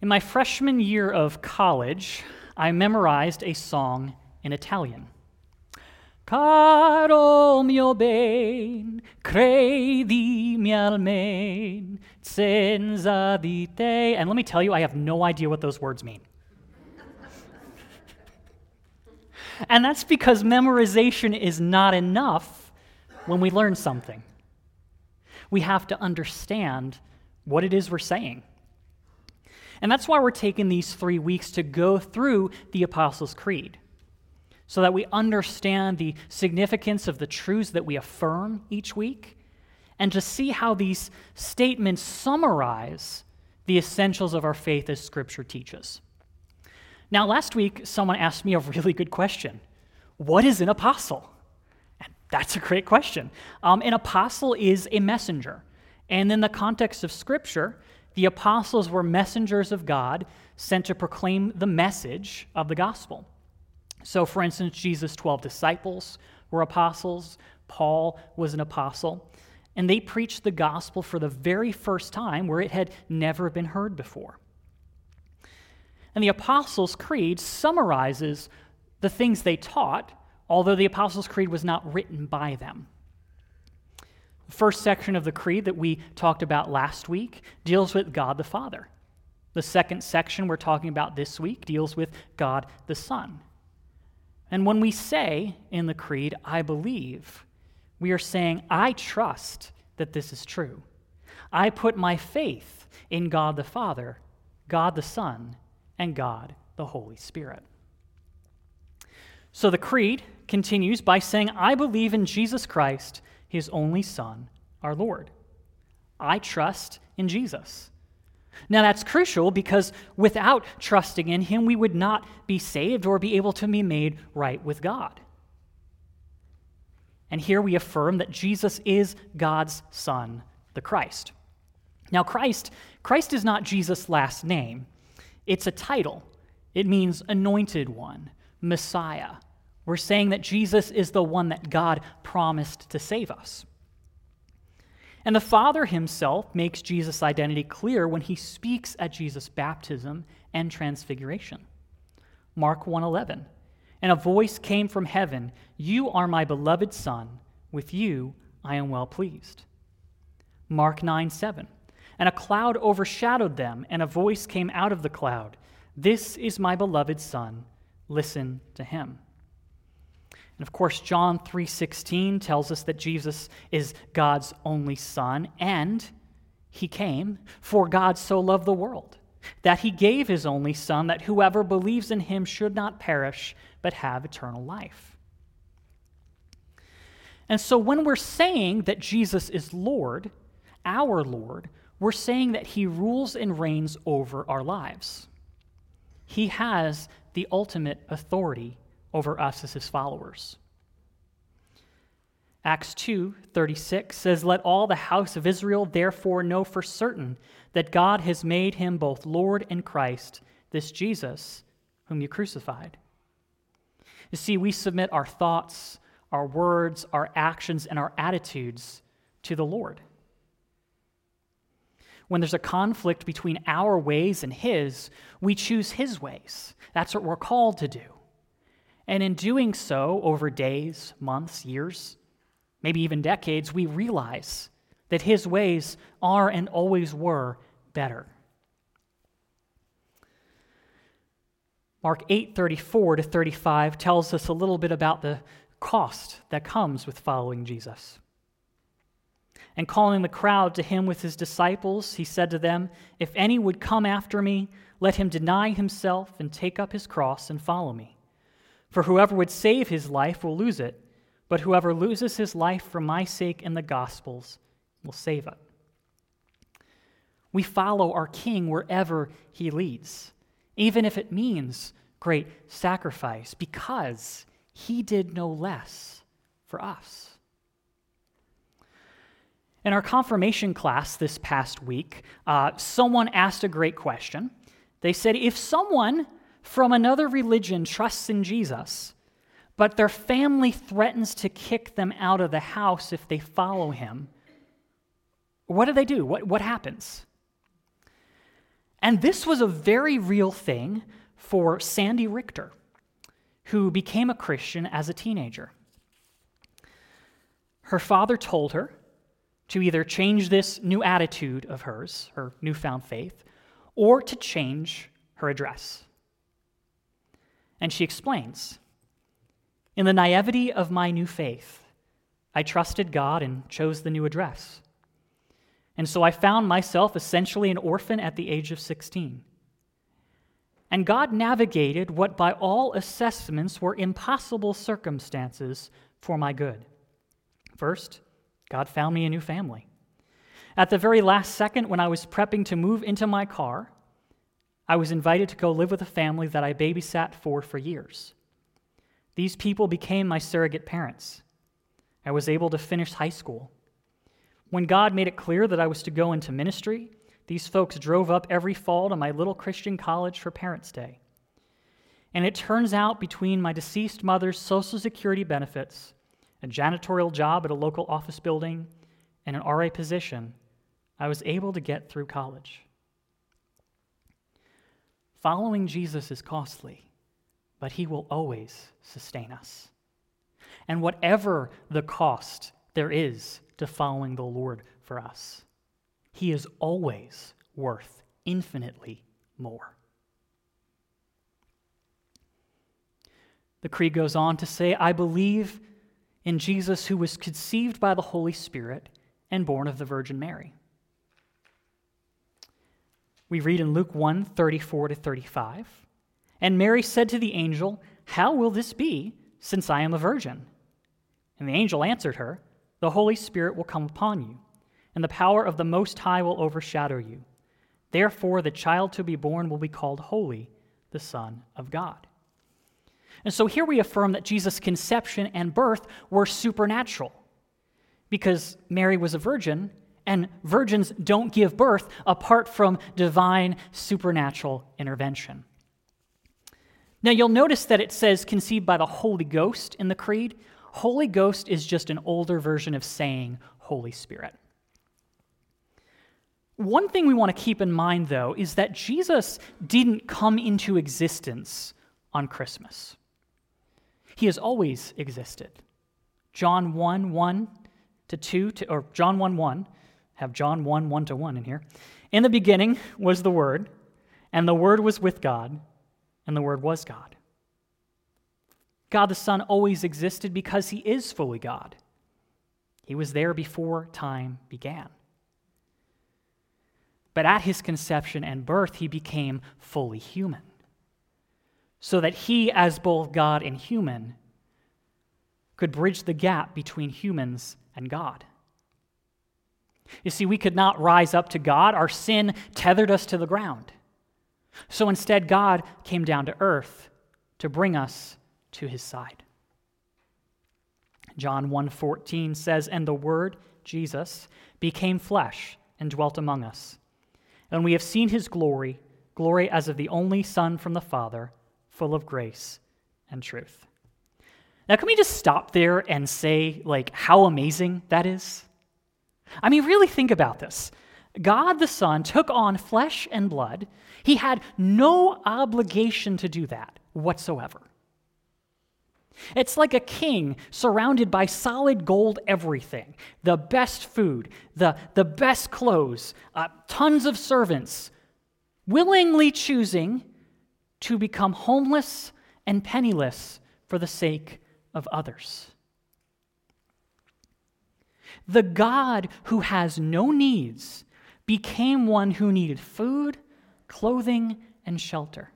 In my freshman year of college, I memorized a song in Italian. Caro mio ben, credimi almen, senza di te. And let me tell you, I have no idea what those words mean. and that's because memorization is not enough when we learn something. We have to understand what it is we're saying. And that's why we're taking these three weeks to go through the Apostles' Creed so that we understand the significance of the truths that we affirm each week, and to see how these statements summarize the essentials of our faith as Scripture teaches. Now, last week, someone asked me a really good question What is an apostle? And that's a great question. Um, an apostle is a messenger. And in the context of Scripture, the apostles were messengers of God sent to proclaim the message of the gospel. So, for instance, Jesus' 12 disciples were apostles, Paul was an apostle, and they preached the gospel for the very first time where it had never been heard before. And the Apostles' Creed summarizes the things they taught, although the Apostles' Creed was not written by them. The first section of the Creed that we talked about last week deals with God the Father. The second section we're talking about this week deals with God the Son. And when we say in the Creed, I believe, we are saying, I trust that this is true. I put my faith in God the Father, God the Son, and God the Holy Spirit. So the Creed continues by saying, I believe in Jesus Christ, his only Son, our Lord. I trust in Jesus. Now, that's crucial because without trusting in Him, we would not be saved or be able to be made right with God. And here we affirm that Jesus is God's Son, the Christ. Now, Christ, Christ is not Jesus' last name, it's a title. It means anointed one, Messiah. We're saying that Jesus is the one that God promised to save us. And the Father himself makes Jesus' identity clear when he speaks at Jesus' baptism and transfiguration. Mark 1:11. And a voice came from heaven, "You are my beloved son; with you I am well pleased." Mark 9:7. And a cloud overshadowed them, and a voice came out of the cloud, "This is my beloved son; listen to him." And of course, John 3:16 tells us that Jesus is God's only son and he came for God so loved the world that he gave his only son that whoever believes in him should not perish but have eternal life. And so when we're saying that Jesus is Lord, our Lord, we're saying that he rules and reigns over our lives. He has the ultimate authority over us as his followers. Acts 2:36 says let all the house of Israel therefore know for certain that God has made him both Lord and Christ this Jesus whom you crucified. You see we submit our thoughts, our words, our actions and our attitudes to the Lord. When there's a conflict between our ways and his, we choose his ways. That's what we're called to do. And in doing so, over days, months, years, maybe even decades, we realize that his ways are and always were better. Mark 8 34 to 35 tells us a little bit about the cost that comes with following Jesus. And calling the crowd to him with his disciples, he said to them, If any would come after me, let him deny himself and take up his cross and follow me. For whoever would save his life will lose it, but whoever loses his life for my sake and the gospel's will save it. We follow our King wherever he leads, even if it means great sacrifice, because he did no less for us. In our confirmation class this past week, uh, someone asked a great question. They said, If someone from another religion trusts in Jesus, but their family threatens to kick them out of the house if they follow him, what do they do? What, what happens? And this was a very real thing for Sandy Richter, who became a Christian as a teenager. Her father told her to either change this new attitude of hers, her newfound faith, or to change her address. And she explains In the naivety of my new faith, I trusted God and chose the new address. And so I found myself essentially an orphan at the age of 16. And God navigated what, by all assessments, were impossible circumstances for my good. First, God found me a new family. At the very last second, when I was prepping to move into my car, I was invited to go live with a family that I babysat for for years. These people became my surrogate parents. I was able to finish high school. When God made it clear that I was to go into ministry, these folks drove up every fall to my little Christian college for Parents' Day. And it turns out between my deceased mother's Social Security benefits, a janitorial job at a local office building, and an RA position, I was able to get through college. Following Jesus is costly, but he will always sustain us. And whatever the cost there is to following the Lord for us, he is always worth infinitely more. The creed goes on to say, I believe in Jesus who was conceived by the Holy Spirit and born of the Virgin Mary. We read in Luke 1 34 to 35. And Mary said to the angel, How will this be, since I am a virgin? And the angel answered her, The Holy Spirit will come upon you, and the power of the Most High will overshadow you. Therefore, the child to be born will be called Holy, the Son of God. And so here we affirm that Jesus' conception and birth were supernatural because Mary was a virgin and virgins don't give birth apart from divine supernatural intervention. Now, you'll notice that it says conceived by the Holy Ghost in the Creed. Holy Ghost is just an older version of saying Holy Spirit. One thing we want to keep in mind, though, is that Jesus didn't come into existence on Christmas. He has always existed. John 1 1 to 2, to, or John 1 1 have John 1 1 to 1 in here. In the beginning was the Word, and the Word was with God, and the Word was God. God the Son always existed because he is fully God. He was there before time began. But at his conception and birth, he became fully human, so that he, as both God and human, could bridge the gap between humans and God. You see, we could not rise up to God. Our sin tethered us to the ground. So instead, God came down to earth to bring us to his side. John 1:14 says, "And the word, Jesus, became flesh and dwelt among us. And we have seen his glory, glory as of the only Son from the Father, full of grace and truth." Now, can we just stop there and say, like, how amazing that is? I mean, really think about this. God the Son took on flesh and blood. He had no obligation to do that whatsoever. It's like a king surrounded by solid gold everything the best food, the, the best clothes, uh, tons of servants, willingly choosing to become homeless and penniless for the sake of others. The God who has no needs became one who needed food, clothing, and shelter,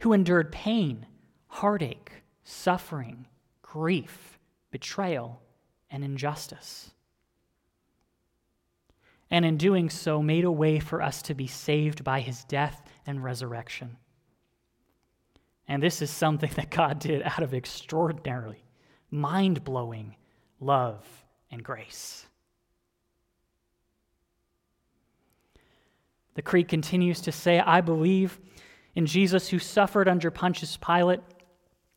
who endured pain, heartache, suffering, grief, betrayal, and injustice. And in doing so, made a way for us to be saved by his death and resurrection. And this is something that God did out of extraordinarily mind blowing love and grace. The creed continues to say, I believe in Jesus who suffered under Pontius Pilate,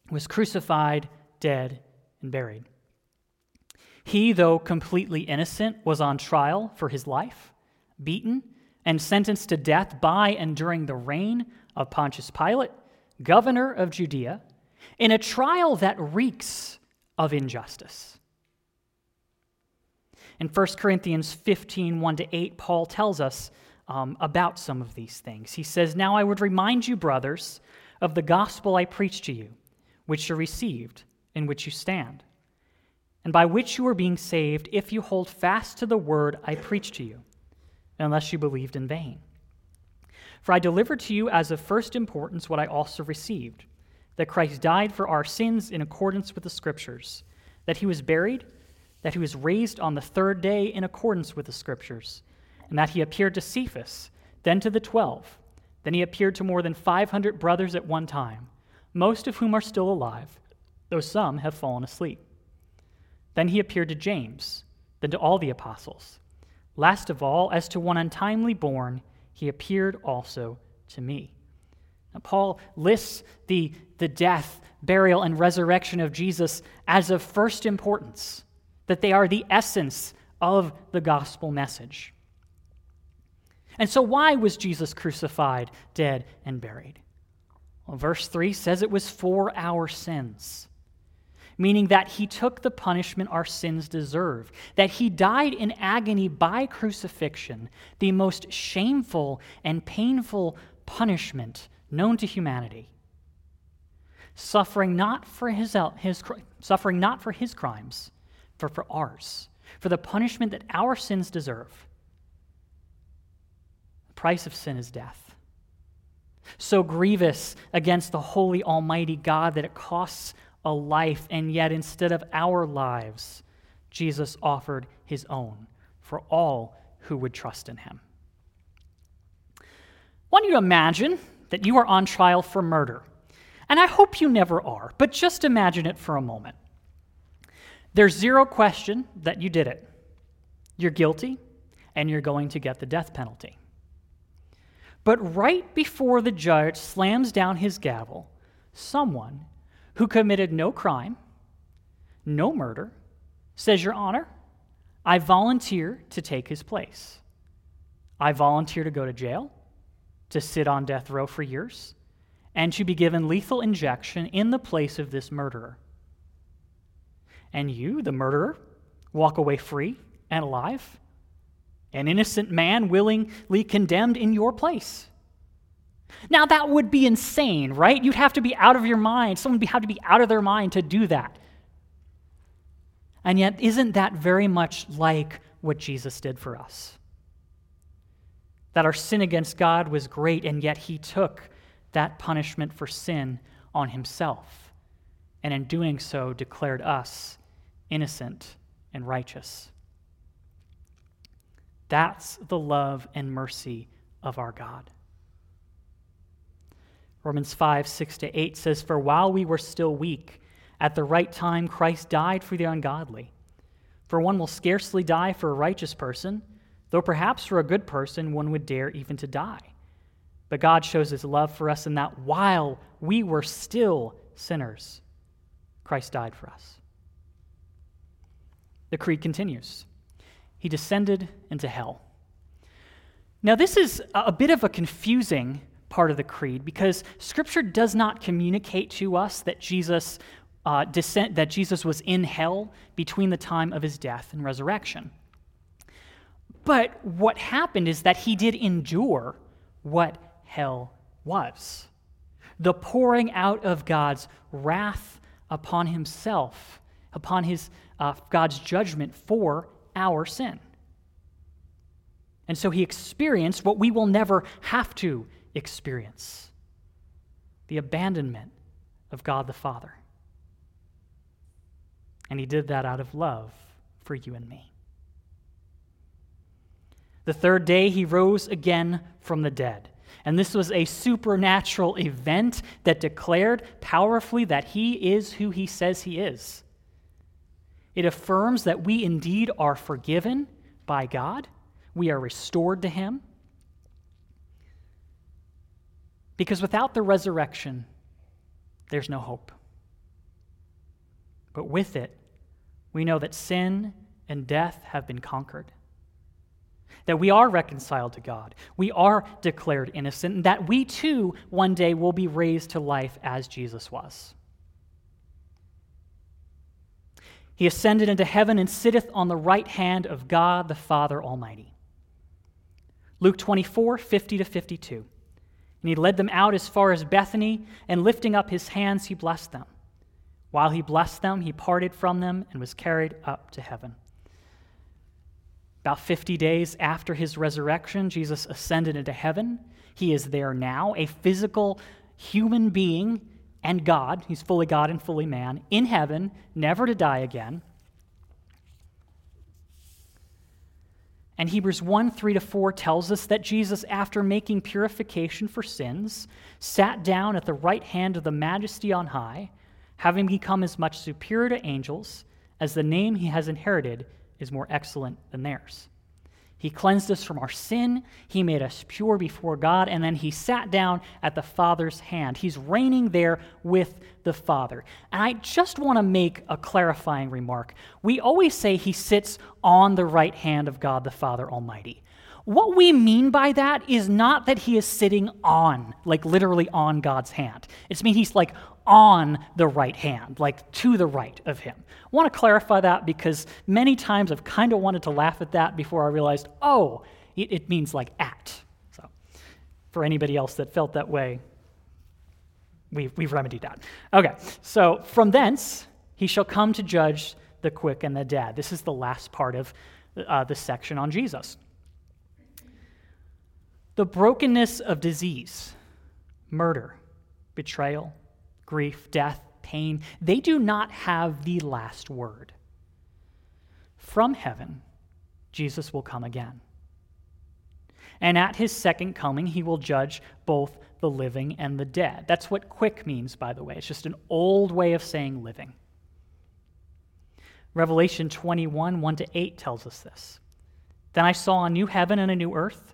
was crucified, dead, and buried. He, though completely innocent, was on trial for his life, beaten, and sentenced to death by and during the reign of Pontius Pilate, governor of Judea, in a trial that reeks of injustice. In 1 Corinthians 15 1 to 8, Paul tells us um, about some of these things. He says, Now I would remind you, brothers, of the gospel I preached to you, which you received, in which you stand, and by which you are being saved if you hold fast to the word I preached to you, unless you believed in vain. For I delivered to you as of first importance what I also received that Christ died for our sins in accordance with the Scriptures, that he was buried that he was raised on the third day in accordance with the Scriptures, and that he appeared to Cephas, then to the twelve. Then he appeared to more than 500 brothers at one time, most of whom are still alive, though some have fallen asleep. Then he appeared to James, then to all the apostles. Last of all, as to one untimely born, he appeared also to me. Now, Paul lists the, the death, burial, and resurrection of Jesus as of first importance that they are the essence of the gospel message. And so, why was Jesus crucified, dead, and buried? Well, verse 3 says it was for our sins, meaning that he took the punishment our sins deserve, that he died in agony by crucifixion, the most shameful and painful punishment known to humanity. Suffering not for his, his, suffering not for his crimes, for, for ours, for the punishment that our sins deserve. The price of sin is death. So grievous against the holy, almighty God that it costs a life, and yet instead of our lives, Jesus offered his own for all who would trust in him. I want you to imagine that you are on trial for murder. And I hope you never are, but just imagine it for a moment. There's zero question that you did it. You're guilty, and you're going to get the death penalty. But right before the judge slams down his gavel, someone who committed no crime, no murder, says, Your Honor, I volunteer to take his place. I volunteer to go to jail, to sit on death row for years, and to be given lethal injection in the place of this murderer and you, the murderer, walk away free and alive, an innocent man willingly condemned in your place. Now, that would be insane, right? You'd have to be out of your mind. Someone would have to be out of their mind to do that. And yet, isn't that very much like what Jesus did for us? That our sin against God was great, and yet he took that punishment for sin on himself, and in doing so declared us innocent, and righteous. That's the love and mercy of our God. Romans 5, 6 to 8 says, For while we were still weak, at the right time Christ died for the ungodly. For one will scarcely die for a righteous person, though perhaps for a good person one would dare even to die. But God shows his love for us in that while we were still sinners, Christ died for us. The creed continues He descended into hell. Now, this is a bit of a confusing part of the creed because Scripture does not communicate to us that Jesus, uh, descent, that Jesus was in hell between the time of his death and resurrection. But what happened is that he did endure what hell was the pouring out of God's wrath upon himself, upon his uh, God's judgment for our sin. And so he experienced what we will never have to experience the abandonment of God the Father. And he did that out of love for you and me. The third day, he rose again from the dead. And this was a supernatural event that declared powerfully that he is who he says he is. It affirms that we indeed are forgiven by God, we are restored to Him. Because without the resurrection, there's no hope. But with it, we know that sin and death have been conquered. that we are reconciled to God, we are declared innocent, and that we too one day will be raised to life as Jesus was. He ascended into heaven and sitteth on the right hand of God the Father Almighty. Luke 24, 50 to 52. And he led them out as far as Bethany, and lifting up his hands, he blessed them. While he blessed them, he parted from them and was carried up to heaven. About 50 days after his resurrection, Jesus ascended into heaven. He is there now, a physical human being and God. He's fully God and fully man in heaven, never to die again. And Hebrews 1 3 to 4 tells us that Jesus, after making purification for sins, sat down at the right hand of the majesty on high, having become as much superior to angels as the name he has inherited is more excellent than theirs. He cleansed us from our sin. He made us pure before God. And then he sat down at the Father's hand. He's reigning there with the Father. And I just want to make a clarifying remark. We always say he sits on the right hand of God the Father Almighty. What we mean by that is not that he is sitting on, like literally on God's hand. It's mean he's like on the right hand, like to the right of him. I want to clarify that because many times I've kind of wanted to laugh at that before I realized, oh, it, it means like at. So for anybody else that felt that way, we've, we've remedied that. Okay, so from thence he shall come to judge the quick and the dead. This is the last part of uh, the section on Jesus. The brokenness of disease, murder, betrayal, grief, death, pain, they do not have the last word. From heaven, Jesus will come again. And at his second coming, he will judge both the living and the dead. That's what quick means, by the way. It's just an old way of saying living. Revelation 21, 1 to 8 tells us this. Then I saw a new heaven and a new earth,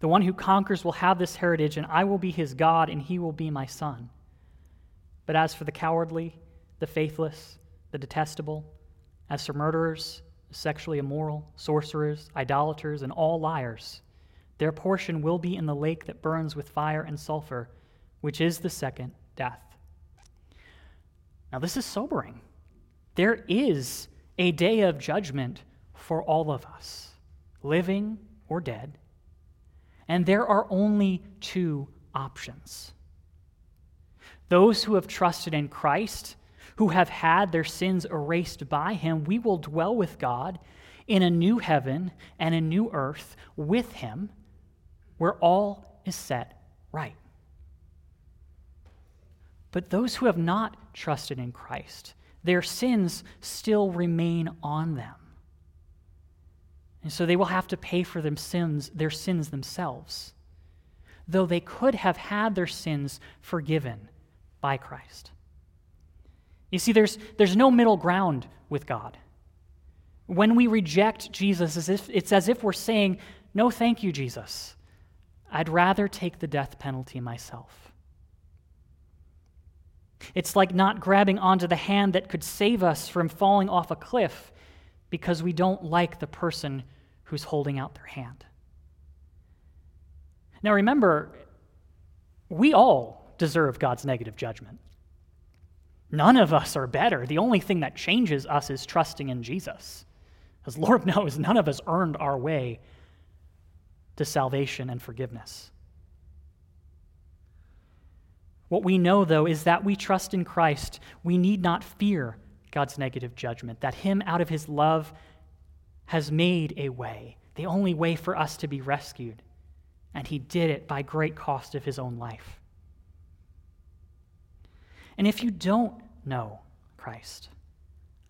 The one who conquers will have this heritage, and I will be his God, and he will be my son. But as for the cowardly, the faithless, the detestable, as for murderers, sexually immoral, sorcerers, idolaters, and all liars. Their portion will be in the lake that burns with fire and sulfur, which is the second death. Now, this is sobering. There is a day of judgment for all of us, living or dead, and there are only two options. Those who have trusted in Christ who have had their sins erased by him, we will dwell with God in a new heaven and a new earth with him where all is set right. But those who have not trusted in Christ, their sins still remain on them. And so they will have to pay for them sins, their sins themselves, though they could have had their sins forgiven by Christ. You see, there's, there's no middle ground with God. When we reject Jesus, as if, it's as if we're saying, No, thank you, Jesus. I'd rather take the death penalty myself. It's like not grabbing onto the hand that could save us from falling off a cliff because we don't like the person who's holding out their hand. Now, remember, we all deserve God's negative judgment. None of us are better. The only thing that changes us is trusting in Jesus. As Lord knows, none of us earned our way to salvation and forgiveness. What we know, though, is that we trust in Christ. We need not fear God's negative judgment, that Him, out of His love, has made a way, the only way for us to be rescued. And He did it by great cost of His own life. And if you don't know Christ,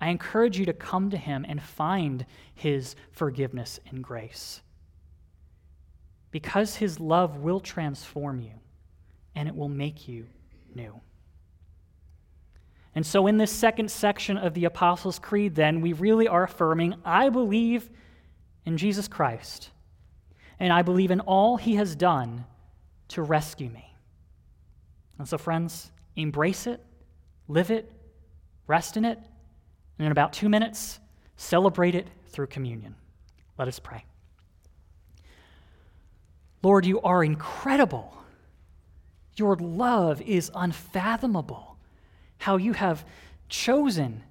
I encourage you to come to Him and find His forgiveness and grace. Because His love will transform you and it will make you new. And so, in this second section of the Apostles' Creed, then, we really are affirming I believe in Jesus Christ, and I believe in all he has done to rescue me. And so, friends, embrace it, live it, rest in it, and in about two minutes, celebrate it through communion. Let us pray. Lord, you are incredible. Your love is unfathomable. How you have chosen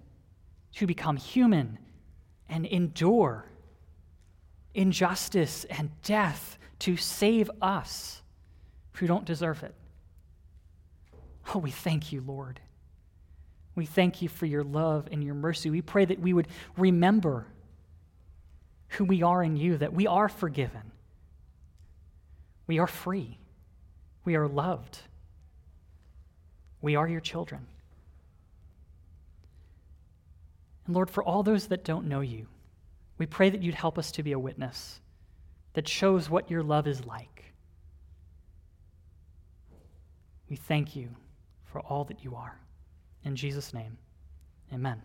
to become human and endure injustice and death to save us who don't deserve it. Oh, we thank you, Lord. We thank you for your love and your mercy. We pray that we would remember who we are in you, that we are forgiven, we are free. We are loved. We are your children. And Lord, for all those that don't know you, we pray that you'd help us to be a witness that shows what your love is like. We thank you for all that you are. In Jesus' name, amen.